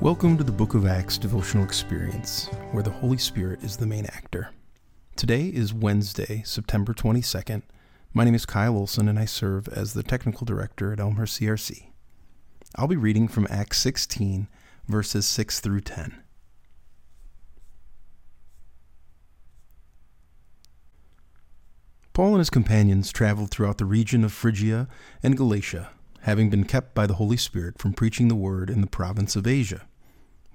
Welcome to the Book of Acts devotional experience, where the Holy Spirit is the main actor. Today is Wednesday, September 22nd. My name is Kyle Olson, and I serve as the technical director at Elmhurst CRC. I'll be reading from Acts 16, verses 6 through 10. Paul and his companions traveled throughout the region of Phrygia and Galatia, having been kept by the Holy Spirit from preaching the word in the province of Asia.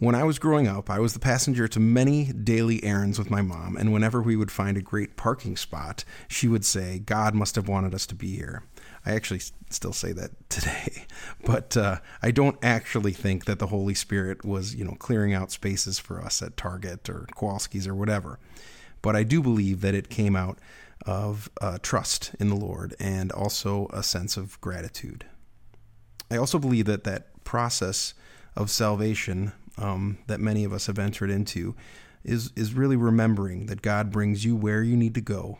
When I was growing up, I was the passenger to many daily errands with my mom, and whenever we would find a great parking spot, she would say, God must have wanted us to be here. I actually still say that today, but uh, I don't actually think that the Holy Spirit was, you know, clearing out spaces for us at Target or Kowalski's or whatever. But I do believe that it came out of uh, trust in the Lord and also a sense of gratitude. I also believe that that process of salvation um, that many of us have entered into is is really remembering that God brings you where you need to go,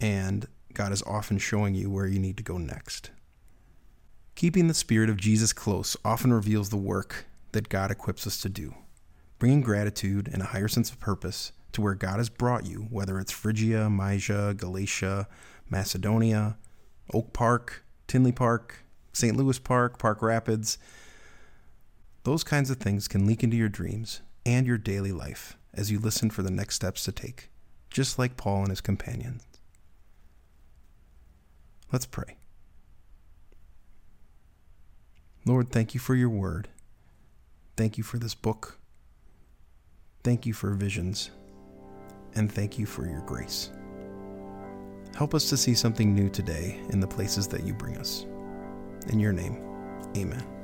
and God is often showing you where you need to go next. Keeping the Spirit of Jesus close often reveals the work that God equips us to do, bringing gratitude and a higher sense of purpose to where God has brought you, whether it's Phrygia, Mysia, Galatia, Macedonia, Oak Park, Tinley Park, St. Louis Park, Park Rapids. Those kinds of things can leak into your dreams and your daily life as you listen for the next steps to take, just like Paul and his companions. Let's pray. Lord, thank you for your word. Thank you for this book. Thank you for visions. And thank you for your grace. Help us to see something new today in the places that you bring us. In your name, amen.